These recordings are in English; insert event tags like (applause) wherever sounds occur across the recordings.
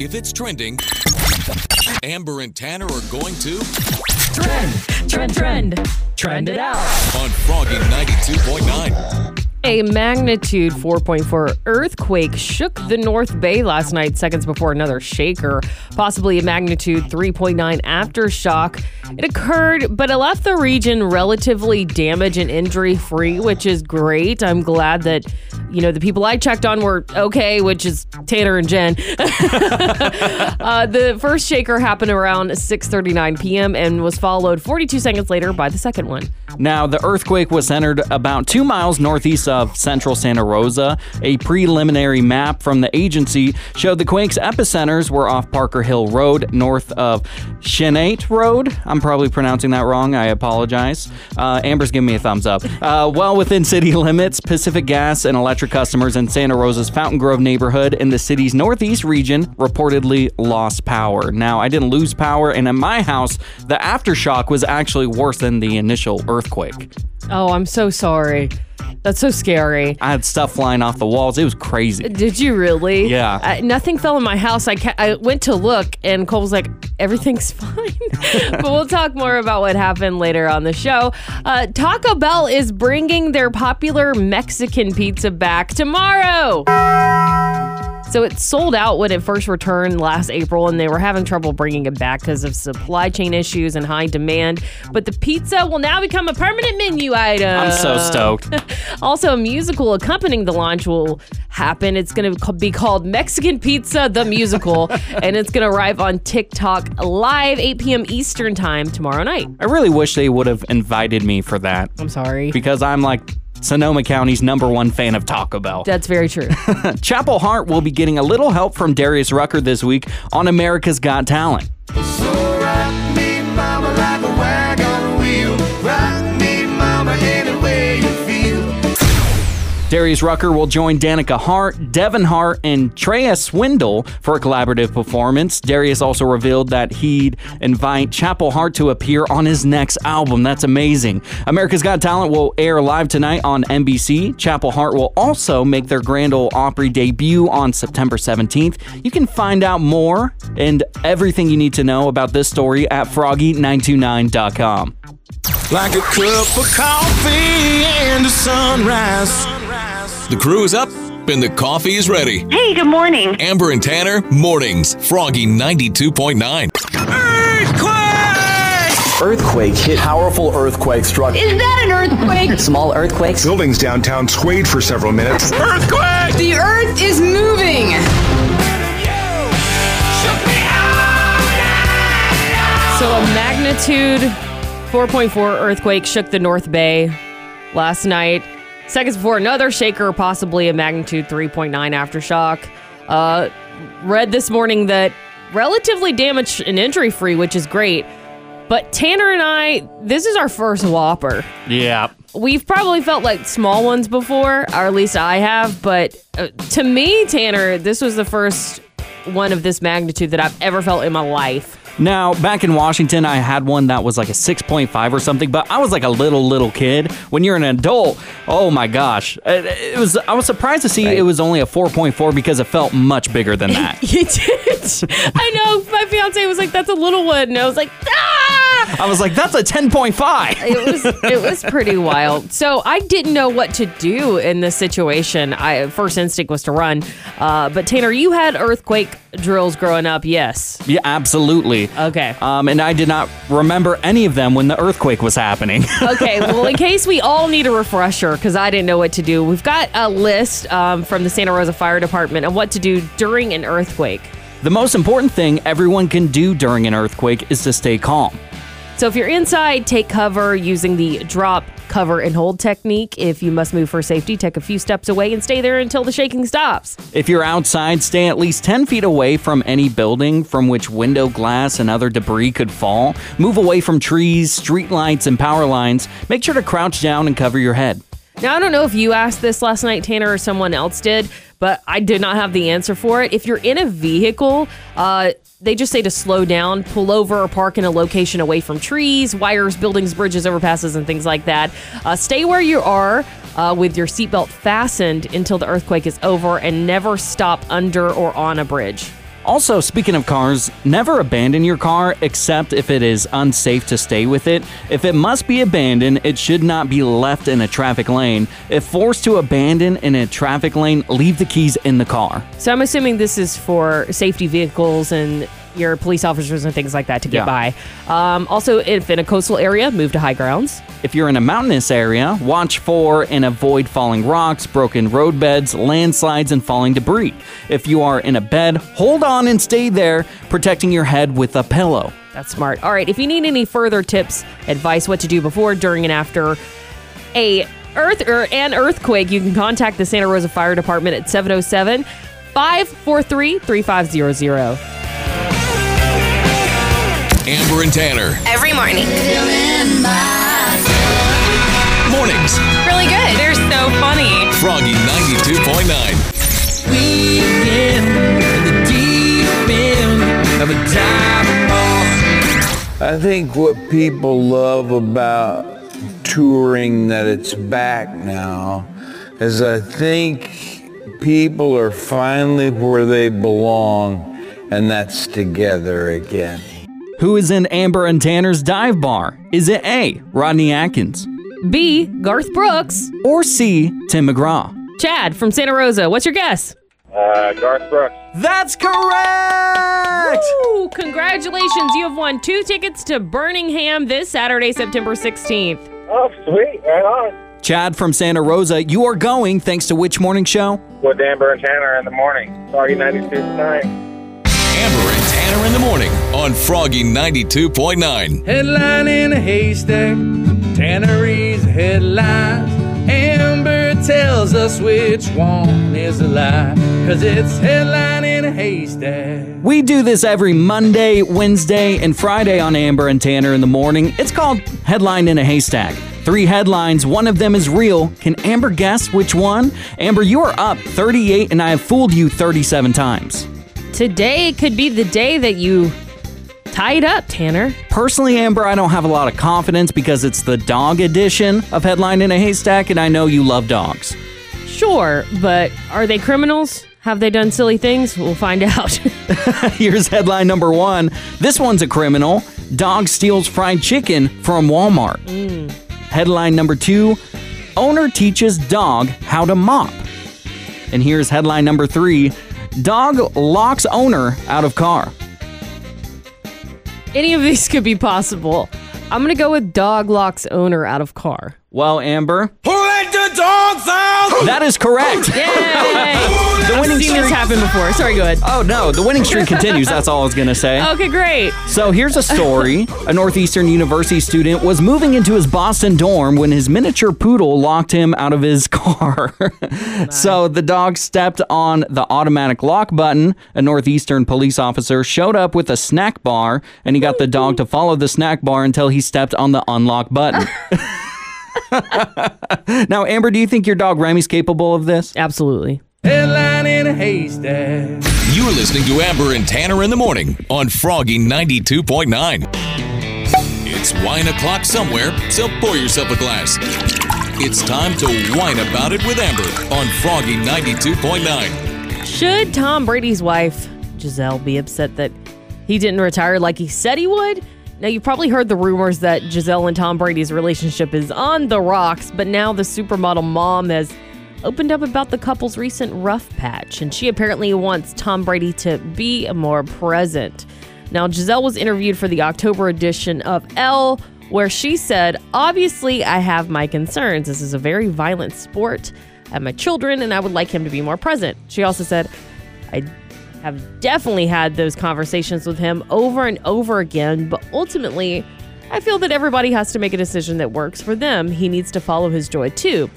If it's trending, Amber and Tanner are going to Trend, trend, trend, trend it out. on Froggy 92.9. A magnitude 4.4 earthquake shook the North Bay last night, seconds before another shaker, possibly a magnitude 3.9 aftershock. It occurred, but it left the region relatively damage and injury free, which is great. I'm glad that, you know, the people I checked on were okay, which is Tanner and Jen. (laughs) uh, the first shaker happened around 6:39 p.m. and was followed 42 seconds later by the second one. Now, the earthquake was centered about two miles northeast of central Santa Rosa. A preliminary map from the agency showed the quake's epicenters were off Parker Hill Road, north of Chanate Road. I'm probably pronouncing that wrong. I apologize. Uh, Amber's giving me a thumbs up. Uh, well within city (laughs) limits, Pacific Gas and electric customers in Santa Rosa's Fountain Grove neighborhood in the city's northeast region reportedly lost power. Now, I didn't lose power, and in my house, the aftershock was actually worse than the initial earthquake. Oh, I'm so sorry. That's so scary. I had stuff flying off the walls. It was crazy. Did you really? Yeah. Uh, nothing fell in my house. I ca- I went to look, and Cole was like, "Everything's (laughs) fine." (laughs) but we'll talk more about what happened later on the show. Uh, Taco Bell is bringing their popular Mexican pizza back tomorrow. So it sold out when it first returned last April, and they were having trouble bringing it back because of supply chain issues and high demand. But the pizza will now become a permanent menu item. I'm so stoked. (laughs) Also, a musical accompanying the launch will happen. It's going to be called Mexican Pizza the Musical, (laughs) and it's going to arrive on TikTok live 8 p.m. Eastern Time tomorrow night. I really wish they would have invited me for that I'm sorry. because I'm like Sonoma County's number one fan of Taco Bell. That's very true. (laughs) Chapel Hart will be getting a little help from Darius Rucker this week on America's Got Talent. So Darius Rucker will join Danica Hart, Devynn Hart, and Trea Swindle for a collaborative performance. Darius also revealed that he'd invite Chapel Hart to appear on his next album. That's amazing. America's Got Talent will air live tonight on NBC. Chapel Hart will also make their Grand Ole Opry debut on September 17th. You can find out more and everything you need to know about this story at froggy929.com. Like a cup of coffee and a sunrise. The crew is up and the coffee is ready. Hey, good morning. Amber and Tanner, mornings. Froggy 92.9. Earthquake Earthquake hit. Powerful earthquake struck. Is that an earthquake? (laughs) Small earthquakes. Buildings downtown swayed for several minutes. Earthquake! the earth is moving. So, a magnitude 4.4 earthquake shook the North Bay last night. Seconds before another shaker, possibly a magnitude 3.9 aftershock. Uh, read this morning that relatively damaged and injury free, which is great. But Tanner and I, this is our first Whopper. Yeah. We've probably felt like small ones before, or at least I have. But uh, to me, Tanner, this was the first one of this magnitude that I've ever felt in my life. Now, back in Washington, I had one that was like a 6.5 or something, but I was like a little, little kid. When you're an adult, oh my gosh. It, it was, I was surprised to see it was only a 4.4 because it felt much bigger than (laughs) that. You did. I know. My fiance was like, "That's a little one," and I was like, "Ah!" I was like, that's a 10.5. It was it was pretty wild. So I didn't know what to do in this situation. I first instinct was to run. Uh, but Tanner, you had earthquake drills growing up. Yes. Yeah, absolutely. Okay. Um, and I did not remember any of them when the earthquake was happening. (laughs) Okay, well, in case we all need a refresher, because I didn't know what to do, we've got a list um, from the Santa Rosa Fire Department of what to do during an earthquake. the most important thing everyone can do during an earthquake is to stay calm. So if you're inside, take cover using the drop, cover, and hold technique. If you must move for safety, take a few steps away and stay there until the shaking stops. If you're outside, stay at least 10 feet away from any building from which window glass and other debris could fall. Move away from trees, street lights, and power lines. Make sure to crouch down and cover your head. Now, I don't know if you asked this last night, Tanner, or someone else did, but I did not have the answer for it. If you're in a vehicle, uh, they just say to slow down, pull over, or park in a location away from trees, wires, buildings, bridges, overpasses, and things like that. Uh, stay where you are uh, with your seatbelt fastened until the earthquake is over, and never stop under or on a bridge. Also, speaking of cars, never abandon your car except if it is unsafe to stay with it. If it must be abandoned, it should not be left in a traffic lane. If forced to abandon in a traffic lane, leave the keys in the car. So I'm assuming this is for safety vehicles and your police officers and things like that to get Yeah. by. Um, also, if in a coastal area, move to high grounds. If you're in a mountainous area, watch for and avoid falling rocks, broken roadbeds, landslides, and falling debris. If you are in a bed, hold on and stay there, protecting your head with a pillow. That's smart. All right, if you need any further tips, advice, what to do before, during, and after a earth or an earthquake, you can contact the Santa Rosa Fire Department at 707 543 3500. Amber and Tanner. Every morning. Mornings. Really good. They're so funny. Froggy 92.9. We in the deep end of a dive bar. I think what people love about touring that it's back now is I think people are finally where they belong, and that's together again. Who is in Amber and Tanner's dive bar? Is it A. Rodney Atkins B. Garth Brooks. or C. Tim McGraw? Chad from Santa Rosa. What's your guess? Uh, Garth Brooks. That's correct! Ooh, congratulations. You have won two tickets to Birmingham this Saturday, September 16th. Oh, sweet. Right on. Chad from Santa Rosa, you are going thanks to which morning show? With Amber and Tanner in the morning. Sorry, 92.9. Amber and Tanner in the morning on Froggy 92.9. Headline in a haystack, Tannery's headlines. Amber tells us which one is a lie, cause it's headline in a haystack. We do this every Monday, Wednesday, and Friday on Amber and Tanner in the morning. It's called Headline in a Haystack. Three headlines, one of them is real. Can Amber guess which one? Amber, you are up 38, and I have fooled you 37 times. Today could be the day that you tie it up, Tanner. Personally, Amber, I don't have a lot of confidence because it's the dog edition of Headline in a Haystack, and I know you love dogs. Sure, but are they criminals? Have they done silly things? We'll find out. (laughs) (laughs) Here's headline number one. This one's a criminal. Dog steals fried chicken from Walmart. Mm. Headline number two. Owner teaches dog how to mop. And here's headline number three. Dog locks owner out of car. Any of these (laughs) could be possible. I'm gonna go with dog locks owner out of car. Well, Amber, Who let the dogs out? that is correct. Yay! (laughs) The winning I've seen this streak. happen before. Sorry, go ahead. Oh no, the winning streak continues. That's all I was gonna say. (laughs) Okay, great. So here's a story. A Northeastern University student was moving into his Boston dorm when his miniature poodle locked him out of his (laughs) car. so the dog stepped on the automatic lock button. A Northeastern police officer showed up with a snack bar and he got the dog to follow the snack bar until he stepped on the unlock button. (laughs) now, Amber, do you think your dog Remy's capable of this? Absolutely. Headline in a haystack. You're listening to Amber and Tanner in the morning on Froggy 92.9. It's wine o'clock somewhere, so pour yourself a glass. It's time to whine about it with Amber on Froggy 92.9. Should Tom Brady's wife, Gisele, be upset that he didn't retire like he said he would? Now, you've probably heard the rumors that Gisele and Tom Brady's relationship is on the rocks, but now the supermodel mom has opened up about the couple's recent rough patch, and she apparently wants Tom Brady to be more present. Now, Gisele was interviewed for the October edition of Elle, where she said, Obviously, I have my concerns. This is a very violent sport. I have my children, and I would like him to be more present. She also said, I have definitely had those conversations with him over and over again, but ultimately, I feel that everybody has to make a decision that works for them. He needs to follow his joy too.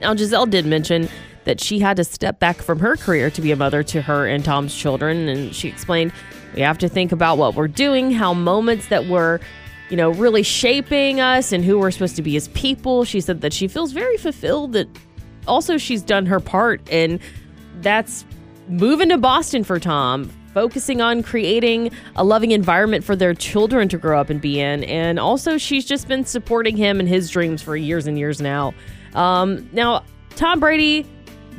Now, Gisele did mention that she had to step back from her career to be a mother to her and Tom's children, and she explained we have to think about what we're doing, how moments that were, you know, really shaping us and who we're supposed to be as people. She said that she feels very fulfilled that also she's done her part, and that's moving to Boston for Tom, focusing on creating a loving environment for their children to grow up and be in. And also, she's just been supporting him and his dreams for years and years now. Um, now, Tom Brady,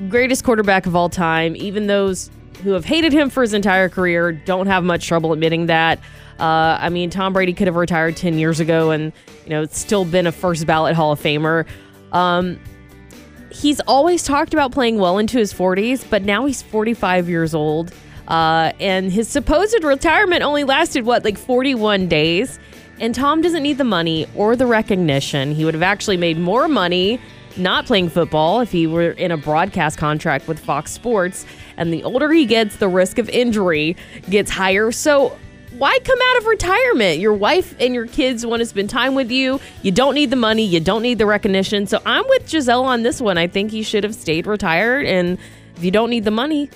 greatest quarterback of all time, even those who have hated him for his entire career don't have much trouble admitting that. Uh, I mean, Tom Brady could have retired 10 years ago and, you know, it's still been a first ballot Hall of Famer. Um, he's always talked about playing well into his 40s, but now he's 45 years old. Uh, and his supposed retirement only lasted, what, like 41 days? And Tom doesn't need the money or the recognition. He would have actually made more money not playing football if he were in a broadcast contract with Fox Sports. And the older he gets, the risk of injury gets higher. So, why come out of retirement? Your wife and your kids want to spend time with you. You don't need the money, you don't need the recognition. So, I'm with Gisele on this one. I think he should have stayed retired. And if you don't need the money,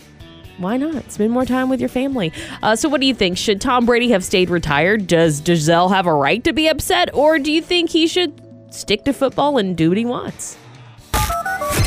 why not spend more time with your family? Uh, so, what do you think? Should Tom Brady have stayed retired? Does Gisele have a right to be upset, or do you think he should stick to football and do what he wants?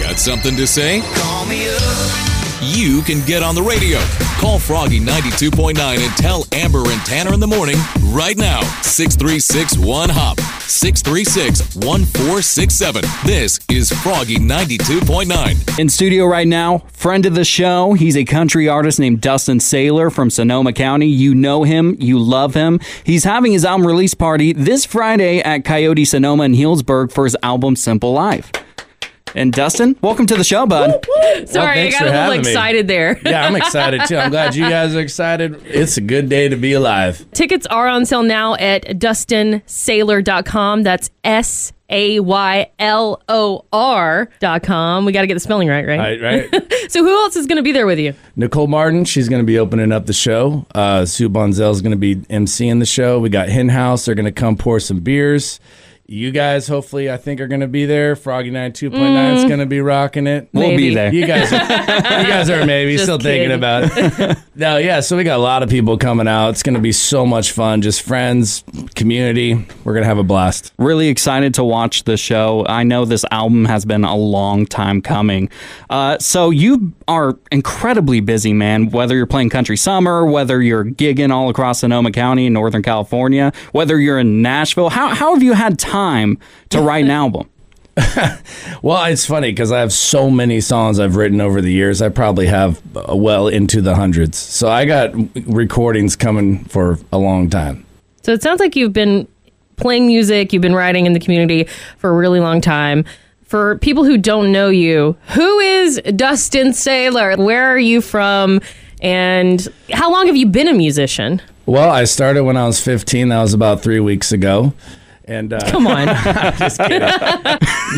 Got something to say? Call me up. You can get on the radio. Call Froggy 92.9 and tell Amber and Tanner in the morning right now. 636 1 Hop. 636 1467. This is Froggy 92.9. In studio right now, friend of the show. He's a country artist named Dustin Saylor from Sonoma County. You know him, you love him. He's having his album release party this Friday at Coyote Sonoma in Healdsburg for his album Simple Life. And Dustin, welcome to the show, bud. Sorry, I got a little having me. excited there. (laughs) Yeah, I'm excited too. I'm glad you (laughs) guys are excited. It's a good day to be alive. Tickets are on sale now at dustinsaylor.com. That's S A Y L O R.com. We got to get the spelling right, right? Right, right. (laughs) So, who else is going to be there with you? Nicole Martin, she's going to be opening up the show. Uh, Sue Bonzel's going to be emceeing the show. We got Hen House. They're going to come pour some beers. You guys, hopefully, I think are going to be there. Froggy 92.9 is going to be rocking it. We'll be there. You guys, are, you guys are maybe Just still thinking about it. (laughs) no, yeah. So we got a lot of people coming out. It's going to be so much fun. Just friends, community. We're going to have a blast. Really excited to watch the show. I know this album has been a long time coming. Uh, so you are incredibly busy, man. Whether you're playing Country Summer, whether you're gigging all across Sonoma County in Northern California, whether you're in Nashville, how, how have you had time to write an (laughs) album? Well, it's funny because I have so many songs I've written over the years. I probably have uh, well into the hundreds. So I got recordings coming for a long time. So, it sounds like you've been playing music, you've been writing in the community for a really long time. For people who don't know you, who is Dustin Saylor? Where are you from? And how long have you been a musician? Well, I started when I was 15. That was about three weeks ago. And uh, Come on. (laughs) just kidding.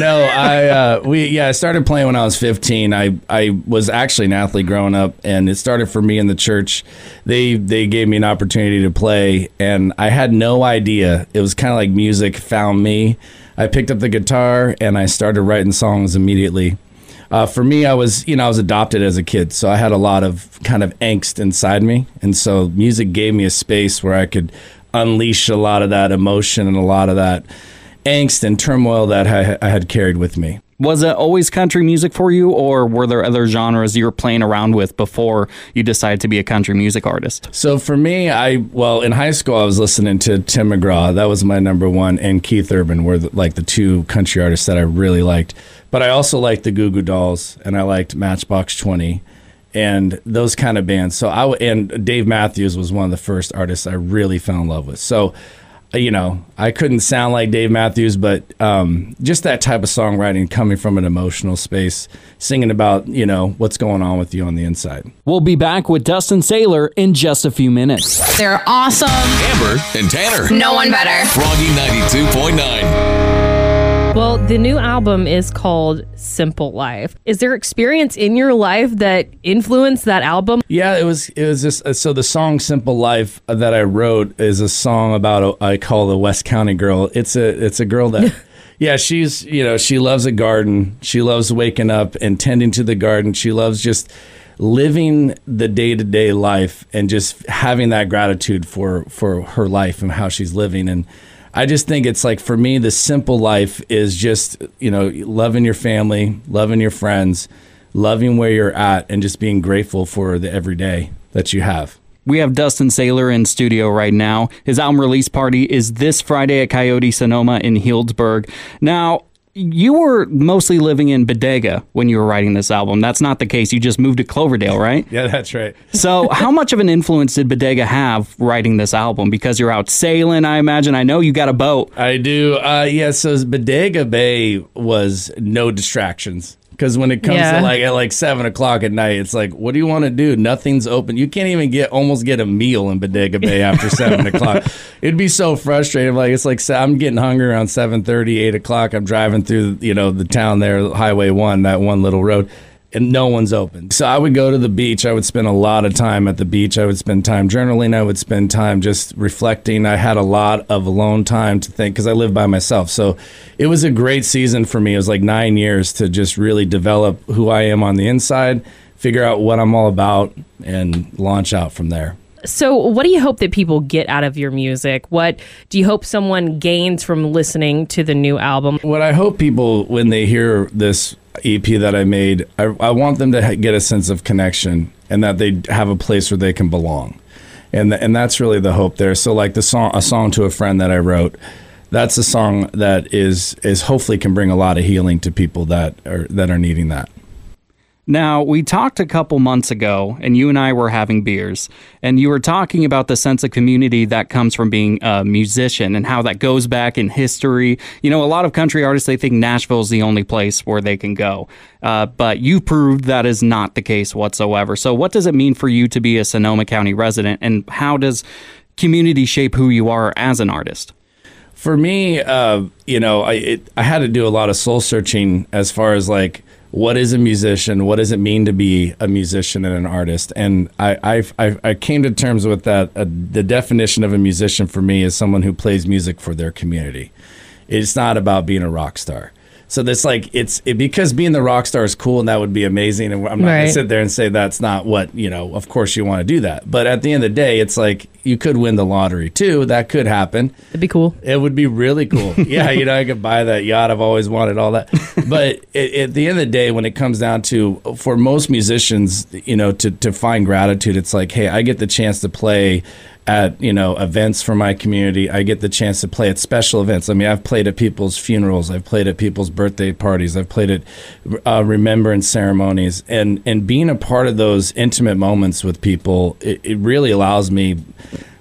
no, I uh, we yeah, I started playing when I was 15. I I was actually an athlete growing up, and it started for me in the church. They they gave me an opportunity to play, and I had no idea. It was kind of like music found me. I picked up the guitar and I started writing songs immediately. Uh, for me, I was, you know, I was adopted as a kid, so I had a lot of kind of angst inside me, and so music gave me a space where I could unleash a lot of that emotion and a lot of that angst and turmoil that I, I had carried with me. Was it always country music for you, or were there other genres you were playing around with before you decided to be a country music artist? So for me, I well in high school I was listening to Tim McGraw. That was my number one, and Keith Urban were the, like the two country artists that I really liked. But I also liked the Goo Goo Dolls, and I liked Matchbox Twenty, and those kind of bands. So I and Dave Matthews was one of the first artists I really fell in love with. So. uh, You know, I couldn't sound like Dave Matthews, but um, just that type of songwriting coming from an emotional space, singing about, you know, what's going on with you on the inside. We'll be back with Dustin Saylor in just a few minutes. They're awesome. Amber and Tanner. No one better. Froggy 92.9. Well, the new album is called Simple Life. Is there experience in your life that influenced that album? Yeah, it was. It was just uh, so the song "Simple Life" that I wrote is a song about a, I call the West County girl. It's a it's a girl that, (laughs) yeah, she's you know she loves a garden. She loves waking up and tending to the garden. She loves just living the day to day life and just having that gratitude for for her life and how she's living and. I just think it's like for me, the simple life is just, you know, loving your family, loving your friends, loving where you're at, and just being grateful for the everyday that you have. We have Dustin Saylor in studio right now. His album release party is this Friday at Coyote Sonoma in Healdsburg. Now, you were mostly living in Bodega when you were writing this album. That's not the case. You just moved to Cloverdale, right? Yeah, that's right. So, (laughs) how much of an influence did Bodega have writing this album? Because you're out sailing, I imagine. I know you got a boat. I do. Uh, yeah, so Bodega Bay was no distractions. Because when it comes Yeah. to like at like seven o'clock at night, it's like, what do you want to do? Nothing's open. You can't even get almost get a meal in Bodega Bay (laughs) after seven o'clock. It'd be so frustrating. Like it's like I'm getting hungry around 7:30, 8 o'clock. I'm driving through you know the town there, Highway One, that one little road, and no one's open. So I would go to the beach. I would spend a lot of time at the beach. I would spend time journaling. I would spend time just reflecting. I had a lot of alone time to think because I live by myself. So it was a great season for me. It was like nine years to just really develop who I am on the inside, figure out what I'm all about, and launch out from there. So, what do you hope that people get out of your music? What do you hope someone gains from listening to the new album? What I hope people, when they hear this EP that I made, I, I want them to get a sense of connection and that they have a place where they can belong. And, th- and that's really the hope there. So, like the song, a song to a friend that I wrote, that's a song that is, is hopefully can bring a lot of healing to people that are, that are needing that. Now, we talked a couple months ago, and you and I were having beers, and you were talking about the sense of community that comes from being a musician and how that goes back in history. You know, a lot of country artists, they think Nashville is the only place where they can go. Uh, but you proved that is not the case whatsoever. So, what does it mean for you to be a Sonoma County resident, and how does community shape who you are as an artist? For me, uh, you know, I it, I had to do a lot of soul searching as far as like what is a musician, what does it mean to be a musician and an artist, and I I, I came to terms with that. Uh, the definition of a musician for me is someone who plays music for their community. It's not about being a rock star. So that's like it's it, because being the rock star is cool and that would be amazing. And I'm not Right. gonna sit there and say that's not what you know. Of course you want to do that, but at the end of the day, it's like you could win the lottery too. That could happen. It'd be cool. It would be really cool. (laughs) Yeah, you know, I could buy that yacht. I've always wanted all that. But (laughs) it, at the end of the day, when it comes down to, for most musicians, you know, to, to find gratitude, it's like, hey, I get the chance to play at, you know, events for my community. I get the chance to play at special events. I mean, I've played at people's funerals. I've played at people's birthday parties. I've played at uh, remembrance ceremonies. And, and being a part of those intimate moments with people, it, it really allows me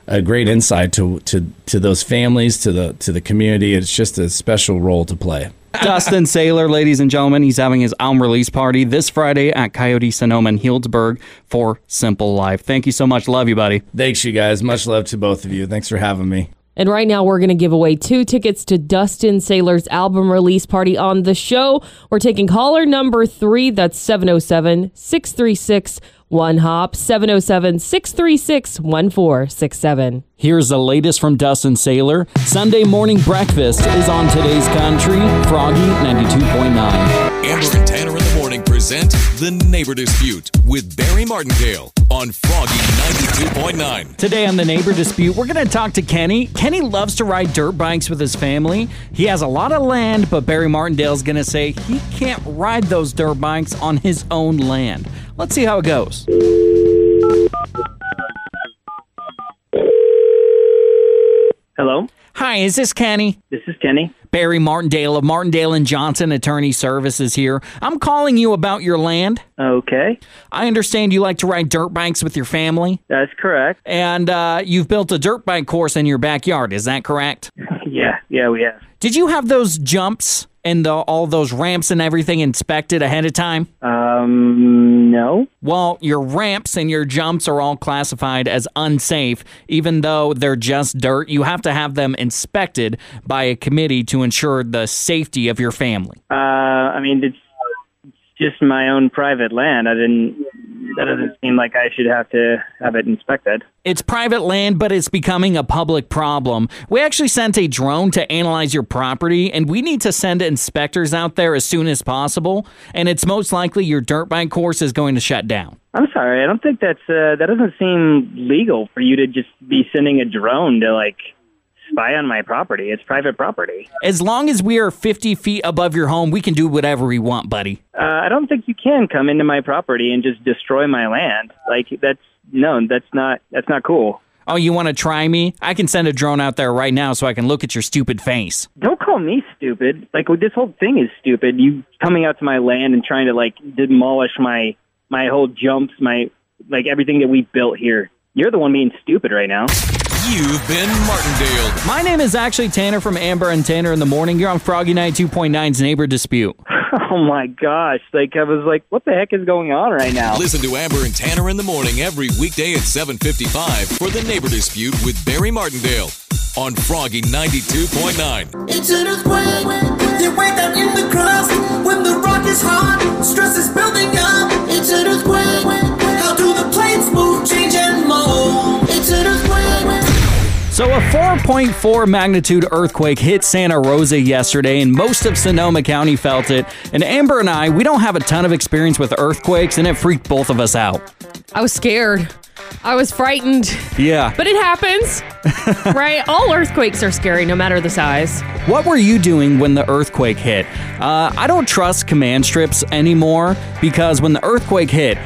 a great insight to, to to those families, to the to the community. It's just a special role to play. Dustin Saylor, ladies and gentlemen, he's having his album release party this Friday at Coyote Sonoma in Healdsburg for Simple Life. Thank you so much. Love you, buddy. Thanks, you guys. Much love to both of you. Thanks for having me. And right now, we're going to give away two tickets to Dustin Saylor's album release party on the show. We're taking caller number three. That's 707 636 1 Hop, 707 636 1467. Here's the latest from Dustin Saylor. Sunday morning breakfast is on today's country. Froggy 92.9. Amber and Tanner in the morning present The Neighbor Dispute with Barry Martindale on Froggy 92.9. Today on the neighbor dispute, we're going to talk to Kenny. Kenny loves to ride dirt bikes with his family. He has a lot of land, but Barry Martindale's going to say he can't ride those dirt bikes on his own land. Let's see how it goes. Hello, Hi, is this Kenny? this is Kenny. Barry Martindale of Martindale and Johnson Attorney Services here. I'm calling you about your land. Okay, I understand you like to ride dirt bikes with your family, that's correct. and uh, you've built a dirt bike course in your backyard. Is that correct? Yeah, yeah, we have. Did you have those jumps and the, all those ramps and everything inspected ahead of time? Um, no. Well, your ramps and your jumps are all classified as unsafe, even though they're just dirt. You have to have them inspected by a committee to ensure the safety of your family. Uh, I mean, it's just my own private land. I didn't. That doesn't seem like I should have to have it inspected. It's private land, but it's becoming a public problem. We actually sent a drone to analyze your property, and we need to send inspectors out there as soon as possible. And it's most likely your dirt bike course is going to shut down. I'm sorry. I don't think that's. Uh, that doesn't seem legal for you to just be sending a drone to like spy on my property. It's private property. As long as we are 50 feet above your home, we can do whatever we want, buddy. Uh, I don't think you can come into my property and just destroy my land. Like that's no, that's not that's not cool. Oh, you want to try me? I can send a drone out there right now so I can look at your stupid face. Don't call me stupid. Like this whole thing is stupid. You coming out to my land and trying to like demolish my my whole jumps, my like everything that we built here. You're the one being stupid right now. You've been Martindale. My name is actually Tanner from Amber and Tanner in the Morning. You're on Froggy 92.9's Neighbor Dispute. (laughs) Oh my gosh! Like I was like, what the heck is going on right now? Listen to Amber and Tanner in the morning every weekday at 7:55 for the Neighbor Dispute with Barry Martindale on Froggy 92.9. 4.4 magnitude earthquake hit Santa Rosa yesterday, and most of Sonoma County felt it. And Amber and I, we don't have a ton of experience with earthquakes, and it freaked both of us out. I was scared. I was frightened. Yeah. But it happens, (laughs) right? All earthquakes are scary, no matter the size. What were you doing when the earthquake hit? Uh, I don't trust command strips anymore because when the earthquake hit,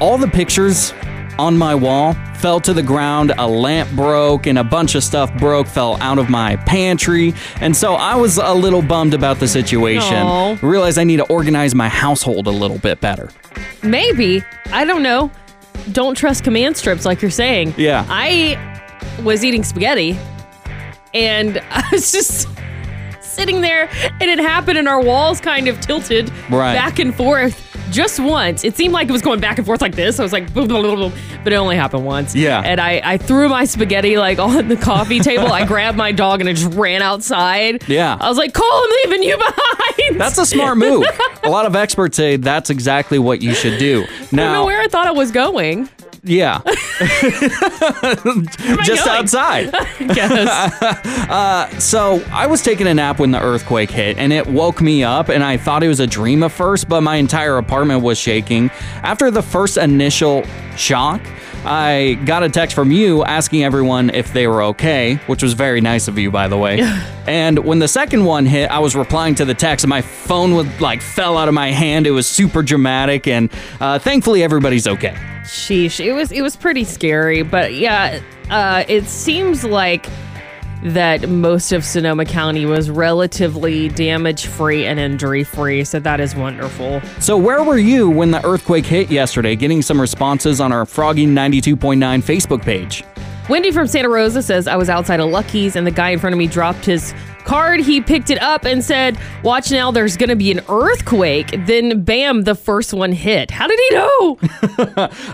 all the pictures on my wall fell to the ground, a lamp broke, and a bunch of stuff broke, fell out of my pantry. And so I was a little bummed about the situation. Aw. Realized I need to organize my household a little bit better. Maybe. I don't know. Don't trust command strips like you're saying. Yeah. I was eating spaghetti and (laughs) I was just sitting there and it happened and our walls kind of tilted Right. back and forth just once. It seemed like it was going back and forth like this. I was like, boom, boom, boom, boom, but it only happened once. Yeah. And I, I threw my spaghetti like (laughs) on the coffee table. I grabbed my dog and I just ran outside. Yeah. I was like, Cole, I'm leaving you behind. That's a smart move. a lot of experts say that's exactly what you should do. I don't know Now, where I thought I was going. Yeah, (laughs) just going? outside. (laughs) Yes. (laughs) Uh, so I was taking a nap when the earthquake hit, and it woke me up, and I thought it was a dream at first, but my entire apartment was shaking. After the first initial shock, I got a text from you asking everyone if they were okay, which was very nice of you, by the way. (laughs) and when the second one hit, I was replying to the text, and my phone would like fell out of my hand. It was super dramatic, and uh, thankfully everybody's okay. Sheesh, it was it was pretty scary, but yeah, uh, it seems like that most of Sonoma County was relatively damage free and injury free, so that is wonderful. So, where were you when the earthquake hit yesterday? Getting some responses on our Froggy 92.9 Facebook page. Wendy from Santa Rosa says I was outside of Lucky's and the guy in front of me dropped his card. He picked it up and said, "Watch now, there's going to be an earthquake." Then, bam, the first one hit. How did he know? (laughs)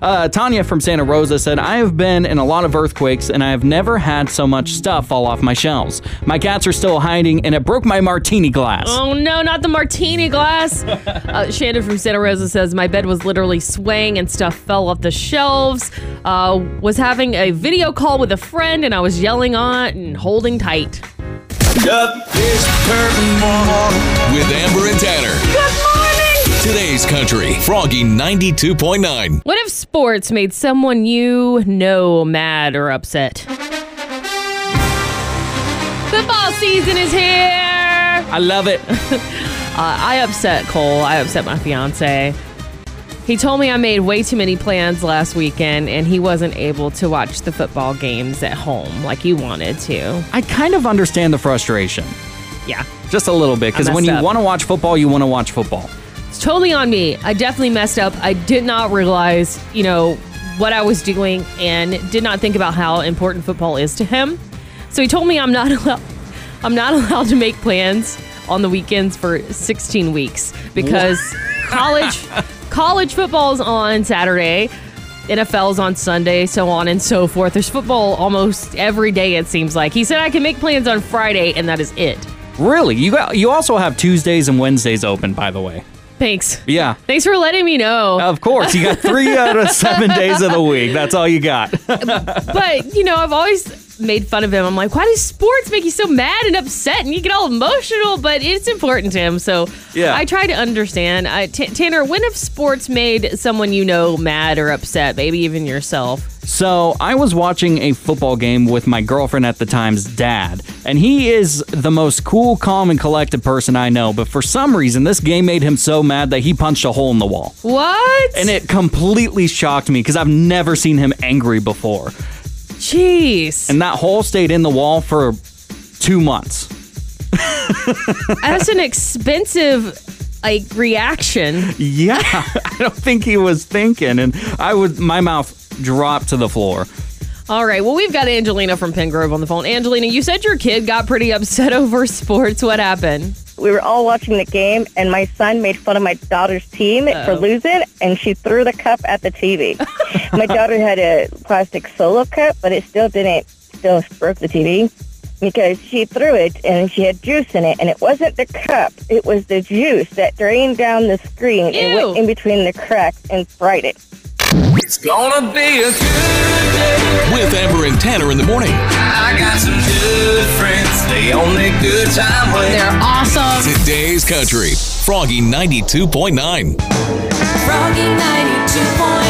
Uh, Tanya from Santa Rosa said, I have been in a lot of earthquakes and I have never had so much stuff fall off my shelves. My cats are still hiding and it broke my martini glass. Oh no, not the martini glass. (laughs) uh, Shannon from Santa Rosa says my bed was literally swaying and stuff fell off the shelves. Uh, was having a video call with a friend and I was yelling on and holding tight. With Amber and Tanner. Good morning. Today's Country. Froggy 92.9. What if sports made someone you know mad or upset? Football season is here. I love it. (laughs) Uh, I upset Cole. I upset my fiance. He told me I made way too many plans last weekend and he wasn't able to watch the football games at home like he wanted to. I kind of understand the frustration. Yeah. Just a little bit. Because when you up. want to watch football, you want to watch football. It's totally on me. I definitely messed up. I did not realize, you know, what I was doing and did not think about how important football is to him. So he told me I'm not (laughs) allowed I'm not allowed to make plans on the weekends for 16 weeks because (laughs) college college football's on Saturday. NFL's on Sunday, so on and so forth. There's football almost every day, it seems like. He said I can make plans on Friday, and that is it. Really? You got you also have Tuesdays and Wednesdays open, by the way. Thanks. Yeah. Thanks for letting me know. Of course. You got three out of seven (laughs) days of the week. That's all you got. but you know, I've always made fun of him. I'm like, why does sports make you so mad and upset and you get all emotional? But it's important to him, so Yeah. I try to understand. I, T- Tanner, when have sports made someone you know mad or upset? Maybe even yourself. So I was watching a football game with my girlfriend at the time's dad, and he is the most cool, calm, and collected person I know. But for some reason, this game made him so mad that he punched a hole in the wall. What? And it completely shocked me because I've never seen him angry before. Jeez. And that hole stayed in the wall for two months. That's an expensive like reaction. Yeah, (laughs) I don't think he was thinking, and I would my mouth dropped to the floor. All right. Well, we've got Angelina from Penngrove on the phone. Angelina, you said your kid got pretty upset (laughs) over sports. What happened? We were all watching the game, and my son made fun of my daughter's team for Uh-oh. losing, and she threw the cup at the TV. (laughs) my daughter had a plastic solo cup, but it still didn't, still broke the TV because she threw it and she had juice in it, and it wasn't the cup, it was the juice that drained down the screen and went in between the cracks and fried it. It's gonna be a good day. With Amber and Tanner in the morning. I got some good friends. They only good time when They're awesome. Today's Country. Froggy 92.9. Froggy 92.9.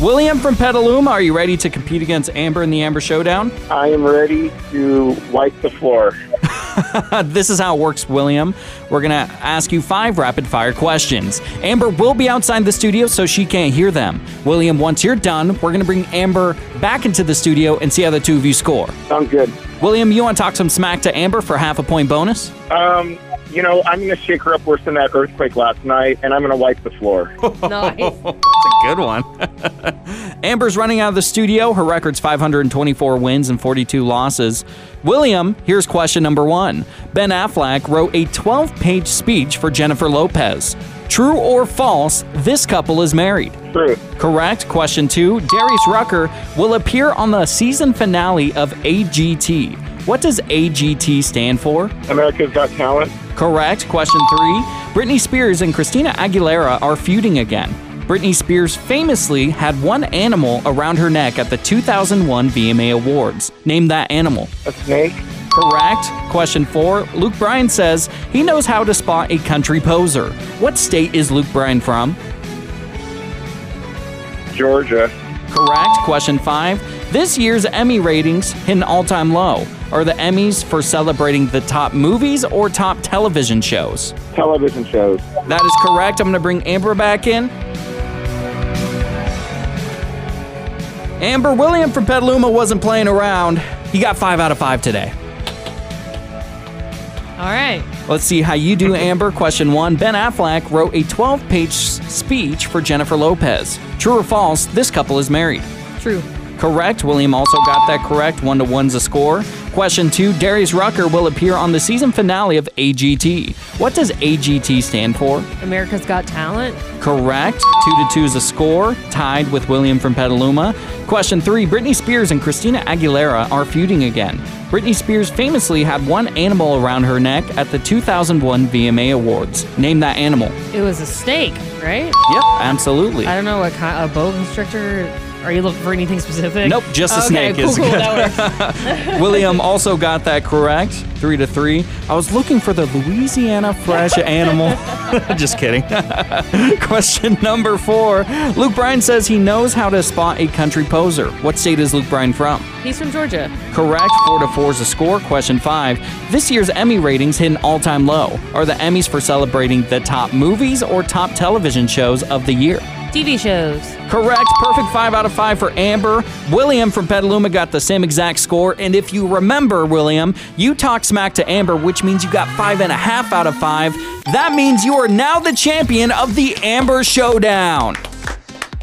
William from Petaluma, are you ready to compete against Amber in the Amber Showdown? I am ready to wipe the floor. (laughs) this is how it works, William. We're going to ask you five rapid fire questions. Amber will be outside the studio so she can't hear them. William, once you're done, we're going to bring Amber back into the studio and see how the two of you score. Sounds good. William, you want to talk some smack to Amber for half a point bonus? Um, you know, I'm going to shake her up worse than that earthquake last night, and I'm going to wipe the floor. nice. (laughs) That's a good one. (laughs) Amber's running out of the studio. Her record's 524 wins and 42 losses. William, here's question number one. Ben Affleck wrote a 12 page speech for Jennifer Lopez. True or false, this couple is married? True. Correct. Question two Darius Rucker will appear on the season finale of AGT. What does AGT stand for? America's Got Talent. Correct. Question three Britney Spears and Christina Aguilera are feuding again. Britney Spears famously had one animal around her neck at the 2001 VMA Awards. Name that animal. A snake. Correct. Question four Luke Bryan says he knows how to spot a country poser. What state is Luke Bryan from? Georgia. Correct. Question five. This year's Emmy ratings hit an all time low. Are the Emmys for celebrating the top movies or top television shows? Television shows. That is correct. I'm going to bring Amber back in. Amber William from Petaluma wasn't playing around. He got five out of five today. All right. Let's see how you do, Amber. Question one Ben Affleck wrote a 12 page speech for Jennifer Lopez. True or false, this couple is married? True. Correct. William also got that correct. One to one's a score. Question two Darius Rucker will appear on the season finale of AGT. What does AGT stand for? America's Got Talent. Correct. Two to two is a score, tied with William from Petaluma. Question three Britney Spears and Christina Aguilera are feuding again. Britney Spears famously had one animal around her neck at the 2001 VMA Awards. Name that animal. It was a snake, right? Yep, absolutely. I don't know what kind a boa constrictor. Are you looking for anything specific? Nope, just a okay, snake cool, is cool, good. (laughs) William also got that correct. Three to three. I was looking for the Louisiana fresh (laughs) animal. (laughs) Just kidding. Question number four. Luke Bryan says he knows how to spot a country poser. What state is Luke Bryan from? He's from Georgia. Correct. Four to four is a score. Question five. This year's Emmy ratings hit an all time low. Are the Emmys for celebrating the top movies or top television shows of the year? TV shows. Correct. Perfect five out of five for Amber. William from Petaluma got the same exact score. And if you remember, William, you talked smack to Amber, which means you got five and a half out of five. That means you are now the champion of the Amber Showdown.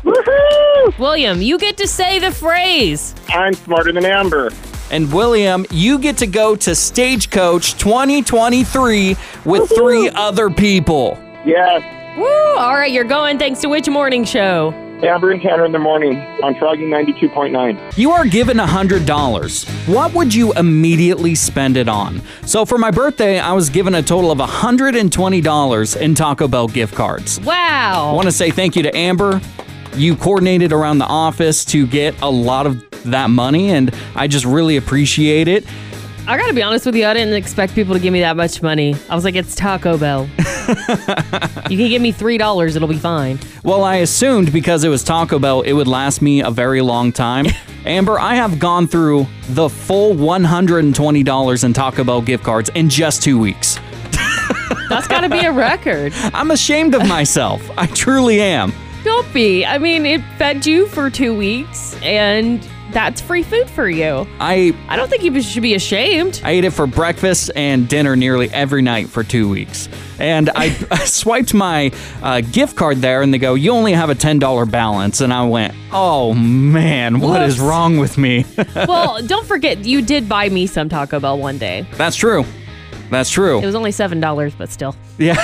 Woohoo! William, you get to say the phrase. I'm smarter than Amber. And William, you get to go to Stagecoach 2023 with three other people. Yes. Woo! All right, you're going thanks to which morning show? Amber and Tanner in the morning on Froggy 92.9. You are given $100. What would you immediately spend it on? So for my birthday, I was given a total of $120 in Taco Bell gift cards. Wow. I want to say thank you to Amber. You coordinated around the office to get a lot of that money, and I just really appreciate it. I gotta be honest with you, I didn't expect people to give me that much money. I was like, it's Taco Bell. (laughs) you can give me three dollars, it'll be fine. Well, I assumed because it was Taco Bell, it would last me a very long time. (laughs) Amber, I have gone through the full $120 in Taco Bell gift cards in just two weeks. (laughs) That's got to be a record. I'm ashamed of myself. I truly am. Don't be. I mean, it fed you for two weeks, and that's free food for you. I I don't think you should be ashamed. I ate it for breakfast and dinner nearly every night for two weeks. And I, I (laughs) (laughs) swiped my uh, gift card there, and they go, "You only have a ten dollar balance." And I went, "Oh man, what is Whoops. wrong with me?" (laughs) well, don't forget, you did buy me some Taco Bell one day. That's true. That's true. It was only seven dollars, but still. Yeah.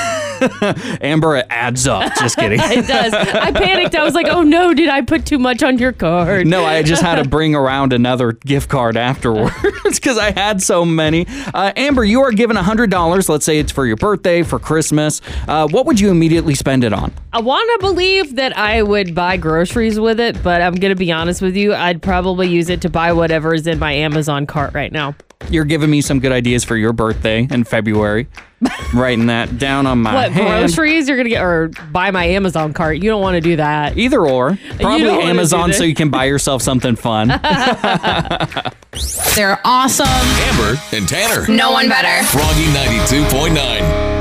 (laughs) Amber, it adds up. Just kidding. (laughs) it does. I panicked. I was like, "Oh no, did I put too much on your card?" No, I just had to (laughs) bring around another gift card afterwards because I had so many. Uh, Amber, you are given $100. Let's say it's for your birthday, for Christmas. Uh, what would you immediately spend it on? I want to believe that I would buy groceries with it, but I'm gonna be honest with you. I'd probably use it to buy whatever is in my Amazon cart right now. You're giving me some good ideas for your birthday in February. (laughs) Writing that down on my what hand. groceries you're gonna get or buy my Amazon cart? You don't want to do that. Either or. Probably don't wanna do Amazon that. so you can buy yourself something fun. (laughs) They're awesome. Amber and Tanner. No one better. Froggy 92.9.